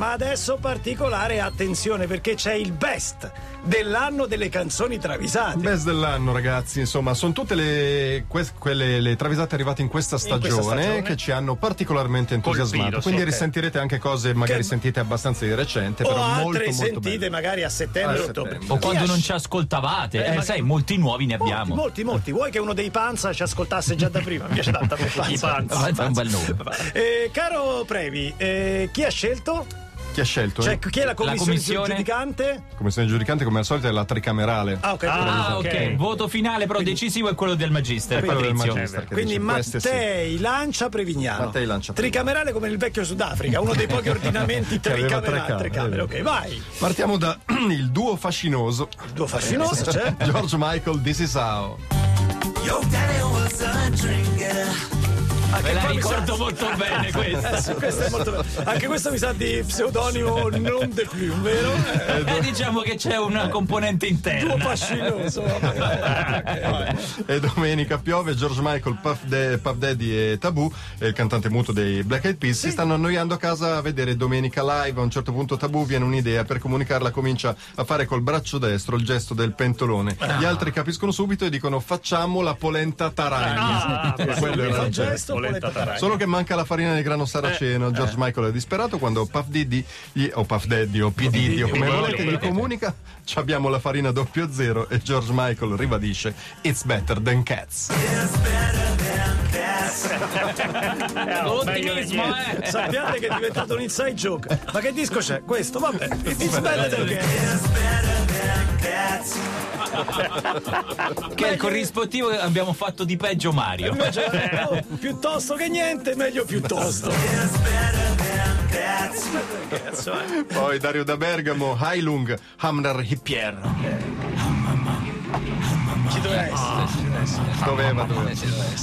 ma adesso particolare attenzione perché c'è il best dell'anno delle canzoni travisate. Best dell'anno, ragazzi. Insomma, sono tutte le, que- quelle, le travisate arrivate in questa stagione, questa stagione. che ci hanno particolarmente entusiasmato. Colpito, Quindi ok. risentirete anche cose magari Che- sentite abbastanza di recente, o però altre molto molto sentite belle. magari a settembre o a ottobre. settembre. O quando non ci ascoltavate, Eh, eh, ma- sai, molti nuovi ne Molti, abbiamo. molti, molti. Vuoi che uno dei Panza ci ascoltasse già da prima? Mi piace tanto Panza. I Panza. Ah, È un bel nome. Eh, caro Previ, eh, chi ha scelto? Chi ha scelto? Cioè, chi è la commissione, commissione? giudicante? Commissione giudicante, come al solito, è la tricamerale. Ah, ok. Ah, ok. ok. Voto finale, però decisivo è quello del Magister. quello del. Magister Quindi dice, queste sì. Mattei lancia Prevignano. Mattei lancia Prevignano. Tricamerale come nel vecchio Sudafrica, uno dei pochi ordinamenti Che aveva tre tricamerali. camere, Tre camere, è ok, vai. Partiamo da il duo fascinoso. Il tuo fascinoso, c'è? George Michael, This is How. Your daddy was a drinker. Me la qua mi ricordo sa- molto bene Eh, questa. sì, questo è molto. Anche questo mi sa di pseudonimo non de più, vero? Eh, Eh, diciamo che c'è una componente Tuo interna. fascinoso. Ok, vai. E domenica piove, George Michael, Puff, Da- Puff Daddy e Tabù, e il cantante muto dei Black Eyed Peas, si stanno annoiando a casa a vedere domenica live. A un certo punto Tabù viene un'idea, per comunicarla comincia a fare col braccio destro il gesto del pentolone. Gli altri capiscono subito e dicono facciamo la polenta taragna. Ah, quello era il gesto. Polenta taragna. Solo che manca la farina di grano Eh, saraceno. George Michael è disperato quando Puff Diddy, gli- o Puff Daddy, o P. Diddy, o come volete, gli comunica: "Ci abbiamo la farina doppio zero. E George Michael ribadisce: It's better than cats. L'ottimismo, eh. Sappiate che è diventato un inside joke. Ma che disco c'è? Questo, vabbè. It's better than cats. Che è il corrispettivo che abbiamo fatto di peggio Mario. Invece, oh, piuttosto che niente, meglio piuttosto. Poi Dario da Bergamo, Heilung, Hamner Hippier. Ci doveva essere. Doveva, doveva.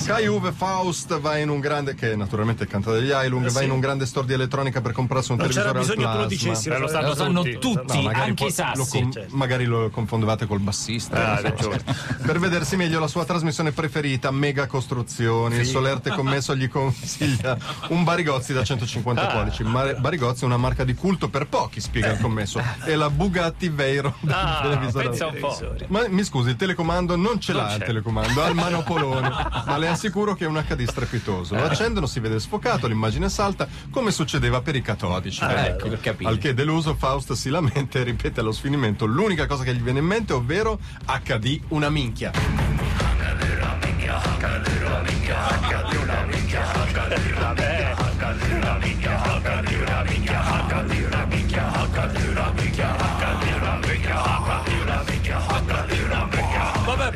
Kai Uwe Faust va in un grande, che naturalmente è cantante degli Heilung, va in un grande store di elettronica per comprarsi un Non c'era televisore al bisogno che lo plasma. dicessi. Eh, lo lo sanno Lo sanno tutti. tutti, No, magari anche i sassi. lo com- certo. magari lo confondevate col bassista. Ah, non so. ragione. Per vedersi meglio la sua trasmissione preferita, Mega Costruzioni, il Solerte Commesso gli consiglia un Barigozzi da 150 pollici. Ma- Barigozzi è una marca di culto per pochi, spiega il commesso. È la Bugatti Veyron del Ah, televisore. pensa un po'. Ma mi scusi, il telecomando non ce Non l'ha il telecomando, ha il manopolone, ma le assicuro che è un HD strepitoso. Lo accendono, si vede sfocato, l'immagine salta, come succedeva per i catodici. Ah, ecco, per capire. Al che deluso Faust si lamenta e ripete allo sfinimento l'unica cosa che gli viene in mente, ovvero HD una minchia. Vabbè,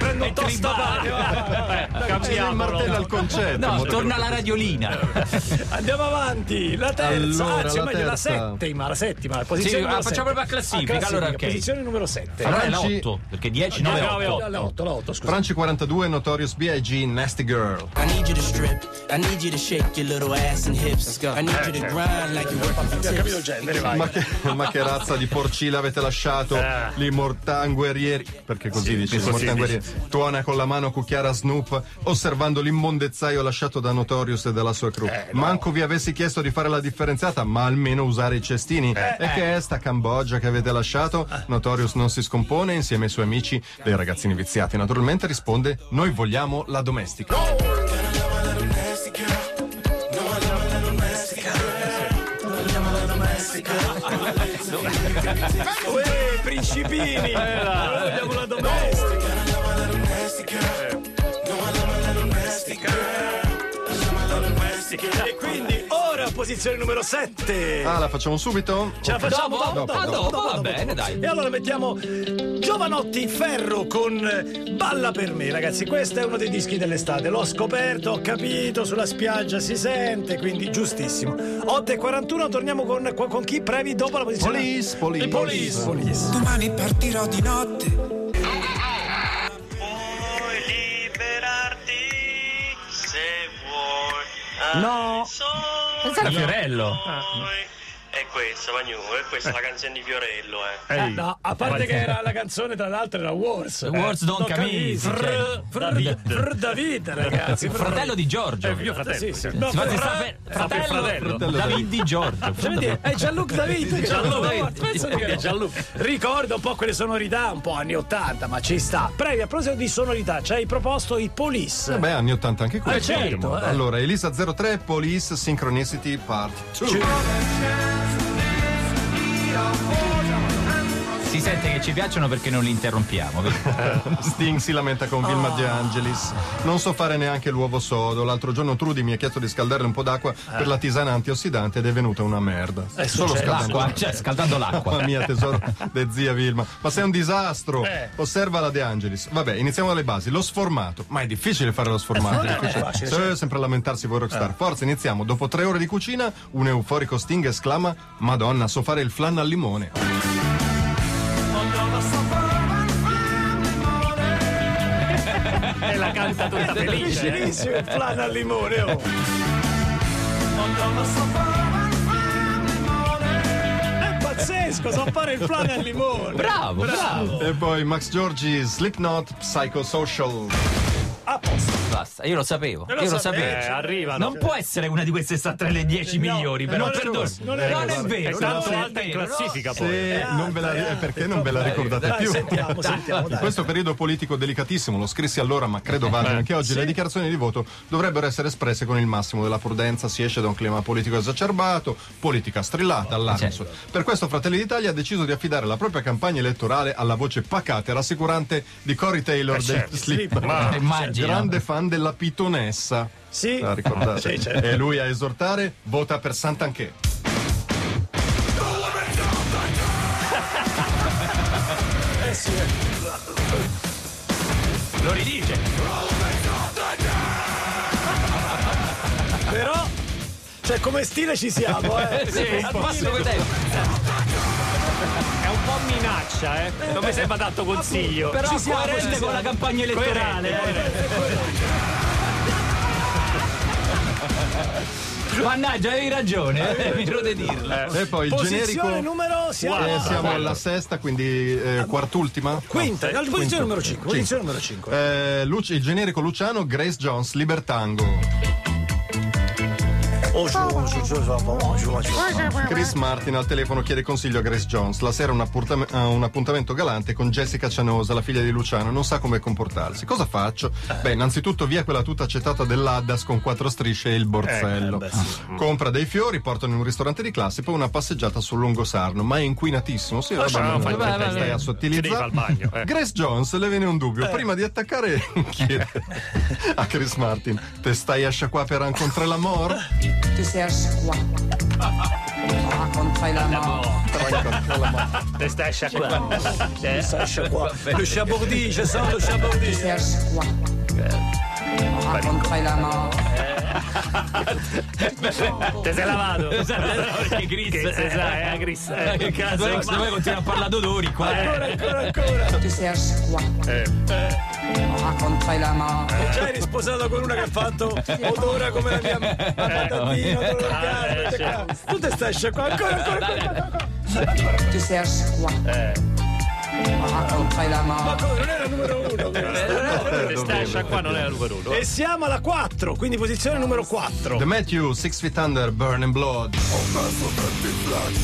prendo un tosto C'è il martello al concetto. No, torna alla radiolina. Andiamo avanti. La terza, Allora, anzi, la meglio la terza. settima, la settima. la Posizione Sì, numero ah, facciamo sette. proprio a classifica, allora, ok. Posizione numero 7. Allora è la Franci- 8, perché 10, No, 9, no, 8. la 8, la 8, scusa. Franci 42, Notorious B.I.G. Nasty Girl. I need you to strip. I need you to shake your little ass and hips. I need you to grind like you work for Abbiamo capito il tips. genere, vai. Ma che, ma che razza di porcile avete lasciato? Eh. Li mortanguerieri. Perché così dice, così mortanguerieri. Tuona con la mano cucchiara Snoop, osservando l'immondezzaio lasciato da Notorious e dalla sua crew. Manco vi avessi chiesto di fare la differenziata, ma almeno usare i cestini. e che è sta Cambogia che avete lasciato? Notorious non si scompone insieme ai suoi amici, dei ragazzini viziati. Naturalmente risponde: Noi vogliamo la domestica. Uè, principini! Vogliamo la domestica! E quindi ora posizione numero 7. Ah, la facciamo subito? Ce la facciamo Dopo? dopo, Ah, dopo, va bene, dai. E allora mettiamo Giovanotti Ferro con Balla per me, ragazzi. Questo è uno dei dischi dell'estate. L'ho scoperto, ho capito, sulla spiaggia si sente, quindi giustissimo. 8 e 41, torniamo con, con chi previ dopo la posizione? Police, police. Police, police. Domani partirò di notte. No. Pensa a Fiorello. E questa, Magnu, è questa la canzone di Fiorello, eh. Eh, no, a parte che era la canzone, tra l'altro, era Wars. Wars Don Camisi, Fr, fr, David. fr David, ragazzi. fr- Fratello di Giorgio. Eh, mio fratello. Sì, sì. No, fratello. fratello, Fratello David di Giorgio. Cioè, è Gianluca David. Gianluca. Ricorda un po' quelle sonorità, un po' anni 80, ma ci sta. Prego, a proposito di sonorità, ci hai proposto i Police. Eh Beh, anni 80 anche qui. Eh, certo, eh. Allora, Elisa 03, Police Synchronicity Part 2. are a Si sente che ci piacciono perché non li interrompiamo. Sting si lamenta con Vilma De Angelis. Non so fare neanche l'uovo sodo. L'altro giorno Trudy mi ha chiesto di scaldarle un po' d'acqua per la tisana antiossidante ed è venuta una merda. Eh, Solo scaldando L'acqua, cioè scaldando l'acqua. Mamma mia, tesoro de zia Vilma. Ma sei un disastro. Eh. Osserva la De Angelis. Vabbè, iniziamo dalle basi. Lo sformato. Ma è difficile fare lo sformato. Eh, È difficile. certo. sempre a lamentarsi voi rockstar. Forza, iniziamo. Dopo tre ore di cucina, un euforico Sting esclama: Madonna, so fare il flan al limone. La canta tutta felice. eh. Vicinissimo il flan al limone. Oh. È pazzesco, so fare il flan al limone. Bravo, bravo. E poi Max Giorgi, Slipknot, Psychosocial. A posto. Basta, io lo sapevo. lo io lo sapevo. Eh, arrivano. Non può essere una di queste sta tra le 10 migliori, però non è- perdono. non Non è- non è- vero. È tanto alta in classifica poi. Se non ve la, eh, perché non ve la ricordate Dai, più? sentiamo, sentiamo. In questo periodo politico delicatissimo, lo scrissi allora, ma credo valga anche oggi, le dichiarazioni di voto dovrebbero essere espresse con il massimo della prudenza. Si esce da un clima politico esacerbato, politica strillata, allarme. Certo. Per questo Fratelli d'Italia ha deciso di affidare la propria campagna elettorale alla voce pacata e rassicurante di Cory Taylor Eh, dei certo. Slip. Ma- Immagino. Grande della pitonessa. Sì. La ricordate? Sì, certo. E lui a esortare vota per Sant'Anché. Eh sì. Lo ridice. Però, cioè, come stile ci siamo, eh. Sì, al passo con te. Minaccia, eh. Non mi sembra tanto consiglio. Però Ci siamo, coerente ci con siamo. la campagna elettorale. eh. Mannaggia, avevi ragione, eh, mi ero di dirlo. E poi il Posizione generico. numero siamo, Eh, siamo alla sesta, quindi eh, quartultima. quinta, No, posizione quinta. numero 5. Posizione numero 5. Eh, Luci- il generico Luciano, Grace Jones, Libertango. Chris Martin al telefono chiede consiglio a Grace Jones. La sera un, appuntam- ha un appuntamento galante con Jessica Cianosa, la figlia di Luciano. Non sa come comportarsi. Cosa faccio? Beh, innanzitutto via quella tuta accettata dell'Addas con quattro strisce e il borsello. Eh, beh, sì. Compra dei fiori, portano in un ristorante di classe, poi una passeggiata sul lungo Sarno. Ma è inquinatissimo. Sì, vabbè, no, stai vai. a sottilizzare. eh. Grace Jones le viene un dubbio. Prima di attaccare, chiede a Chris Martin: Te stai a sciacquà per incontrare l'amor? Tu cherches quoi Rencontrer la mort. Te stai sciacquando. Eh, Sasha qua. Le chabourdi, je sens le chabourdi. Tu cherches quoi Rencontrer la mort. Te sei lavato. Che Chris. Che se sa, è la Chris. Eh, Che cazzo, se- se vuoi continuare a parlare d'odori qua. Ancora, ancora, ancora. Tu cherches quoi Eh. Rencontrer la mort. Già eri sposato con una che ha fatto odora come la mia la patatina, odore orgasmo, Eh, cioè, Tu te stai sciacquando ancora, ancora, ancora, ancora. Tu cherches quoi Rencontrer la Ma mort. come non era numero uno non la numero uno. E siamo alla 4, quindi posizione numero 4. The Matthew, Six Feet Under, Burn and Blood.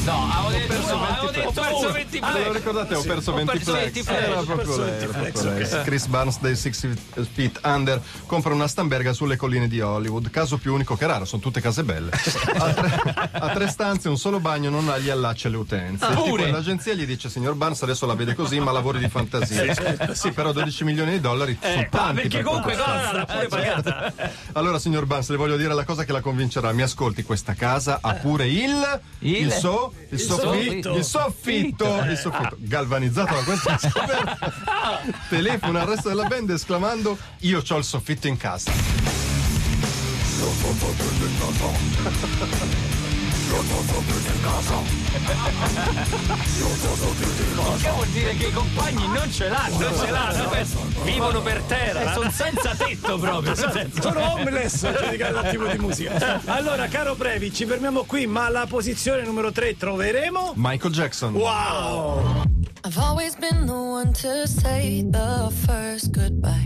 No, avevo detto, no, avevo detto, perso 20 Ve lo ricordate? Ho perso 20 perso flex. 20 flex. Era proprio perso lei, 20 era flex, proprio lei. Chris Barnes dei Six Feet Under compra una stamberga sulle colline di Hollywood. Caso più unico che raro, sono tutte case belle. A tre, a tre stanze, un solo bagno, non ha gli allacci alle utenze. Pure? dell'agenzia gli dice: Signor Barnes, adesso la vede così, ma lavori di fantasia. Sì, però 12 milioni di dollari sono Ah, tanti. perché per comunque stanza. pure pagata. Allora, signor Barnes, le voglio dire la cosa che la convincerà. Mi ascolti, questa casa ha pure il. Il? so, il, soffitto. soffitto. Il soffitto. Il soffitto. Galvanizzato da questa scoperta. Telefona al resto della band esclamando: Io ho il soffitto in casa. Che vuol dire che i compagni non ce l'hanno? Non ce l'hanno, vivono per terra. Sono senza tetto proprio. senza- Sono homeless a giudicare dal tipo di musica. Allora, caro Brevi, ci fermiamo qui, ma la posizione numero 3 troveremo. Michael Jackson. Wow! I've always been the one to say the first goodbye.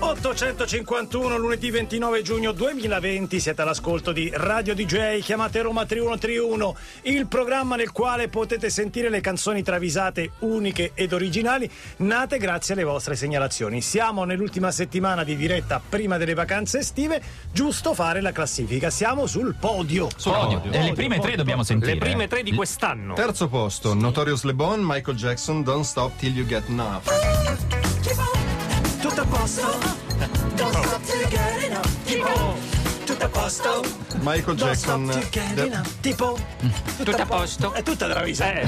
851 lunedì 29 giugno 2020 siete all'ascolto di Radio DJ chiamate Roma 3131 il programma nel quale potete sentire le canzoni travisate uniche ed originali nate grazie alle vostre segnalazioni siamo nell'ultima settimana di diretta prima delle vacanze estive giusto fare la classifica siamo sul podio Podio. E le prime tre dobbiamo sentire. Le prime tre di quest'anno. Terzo posto, Notorious Le Bon, Michael Jackson, Don't Stop Till You Get Enough. Tutto a posto Don't stop till you get enough. Tipo, tutto a posto Michael Jackson. get de- tipo Tutto a posto. è tutta bravissima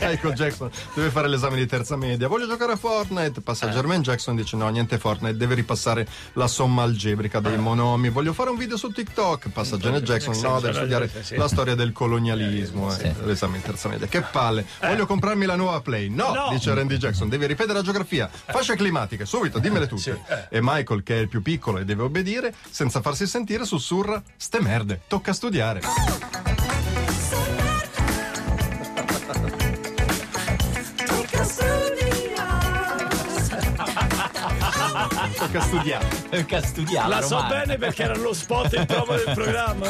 Michael Jackson deve fare l'esame di terza media. Voglio giocare a Fortnite. Passa Jermaine Jackson dice: No, niente Fortnite, deve ripassare la somma algebrica dei monomi. Voglio fare un video su TikTok. Passa Janet Jackson. No, deve studiare la storia del colonialismo. eh, L'esame di terza media. Che palle. Voglio comprarmi la nuova Play. No, No. dice Randy Jackson. Devi ripetere la geografia. Fasce climatiche, subito, dimmele tutte. E Michael, che è il più piccolo e deve obbedire, senza farsi sentire, sussurra: Ste merde, tocca studiare. Tocca studiare. Che a studiare. La so bene perché era lo spot in prova del programma.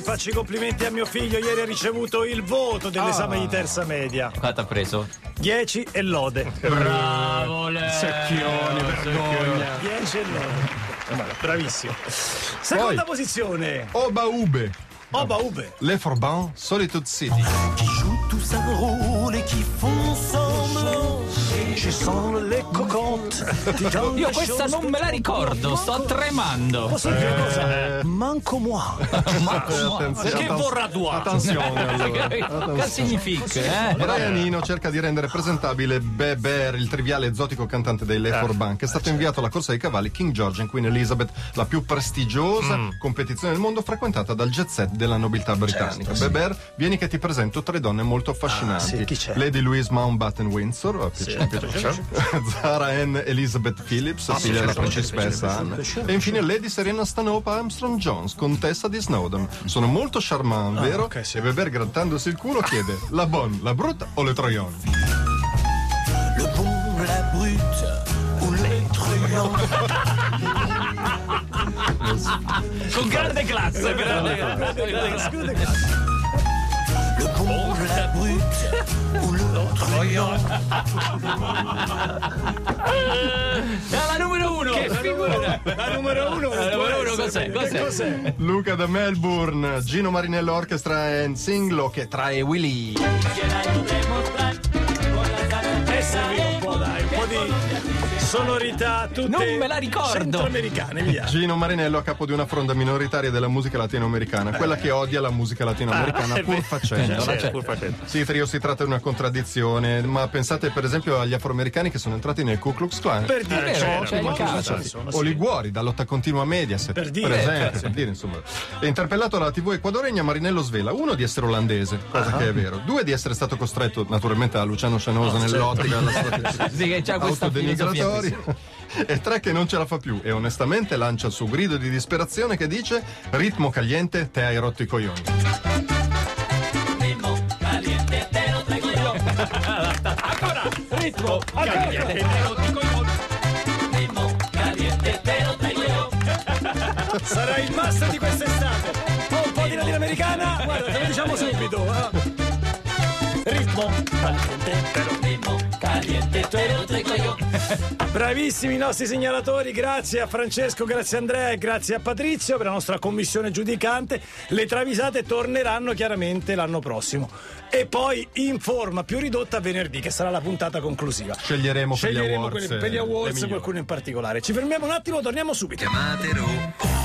Perdonatemi, faccio i complimenti a mio figlio. Ieri ha ricevuto il voto dell'esame di terza media. Quanto ha preso? 10 e lode. Bravo, le... Secchioni, vergogna. 10 e lode. Bravissimo. Seconda posizione. Oba Ube. Oba Ube. Le Forban, Solitude City. Qui jouent tous un rôle et qui font semblant. Ci sono le cocotte. Io questa non me la ricordo, sto tremando. Posso dire una cosa? Manco moi. Che vorrà due? Attenzione allora. Che significa, eh? Brian Eno cerca di rendere presentabile Beber, il triviale esotico cantante dei Le Forban, che è stato inviato alla corsa dei cavalli King George and Queen Elizabeth, la più prestigiosa competizione del mondo frequentata dal jet set della nobiltà britannica. Beber, vieni che ti presento tre donne molto affascinanti. sì, chi c'è? Lady Louise Mountbatten Windsor, piace- Zara Ann Elizabeth Phillips, figlia della principessa Anna. E infine Lady Serena Stanhope Armstrong Jones, contessa di Snowdon. Sono molto charmant, vero? ok, sì. E Beber grattandosi il culo chiede la bonne, la brutta o le troione? Le bon, la brute ou les truands. Con grande classe, grande classe. Bon, la brute ou le truand. La numero uno! Che figura! La numero uno. La numero uno cos'è? Che Cos'è? Luca da Melbourne, Gino Marinello Orchestra and Singlo che trae Willy. E serviva un po', dai, un po' di sonorità tutte Non me la ricordo. centroamericane, via. Gino Marinello a capo di una fronda minoritaria della musica latinoamericana, quella che odia la musica latinoamericana pur facendo. Pur facendo. Sì, trio si tratta di una contraddizione, ma pensate per esempio agli afroamericani che sono entrati nel Ku Klux Klan. Per dire, cioè, c'è sono, o. Liguori, da lotta continua Mediaset. Per dire, esempio, eh, per dire, insomma. E interpellato dalla TV equadoregna, Marinello svela, uno, di essere olandese, cosa che è vero, due, di essere stato costretto, naturalmente da Luciano Cianosa nell'ottica della strategia Sì, che c'ha questa filosofia. Autodenigratoria. E tre che non ce la fa più e onestamente lancia il suo grido di disperazione che dice ritmo caliente, te hai rotto i coglioni. Ritmo, caliente, Sarà il master di quest'estate. Oh, un po' di latinoamericana? Guarda, te lo diciamo subito. eh. Ritmo. Bravissimi i nostri segnalatori, grazie a Francesco, grazie a Andrea e grazie a Patrizio per la nostra commissione giudicante. Le travisate torneranno chiaramente l'anno prossimo. E poi in forma più ridotta venerdì, che sarà la puntata conclusiva. Sceglieremo per gli Sceglieremo awards, quelli- per gli eh, awards qualcuno in particolare. Ci fermiamo un attimo, torniamo subito. Chiamatelo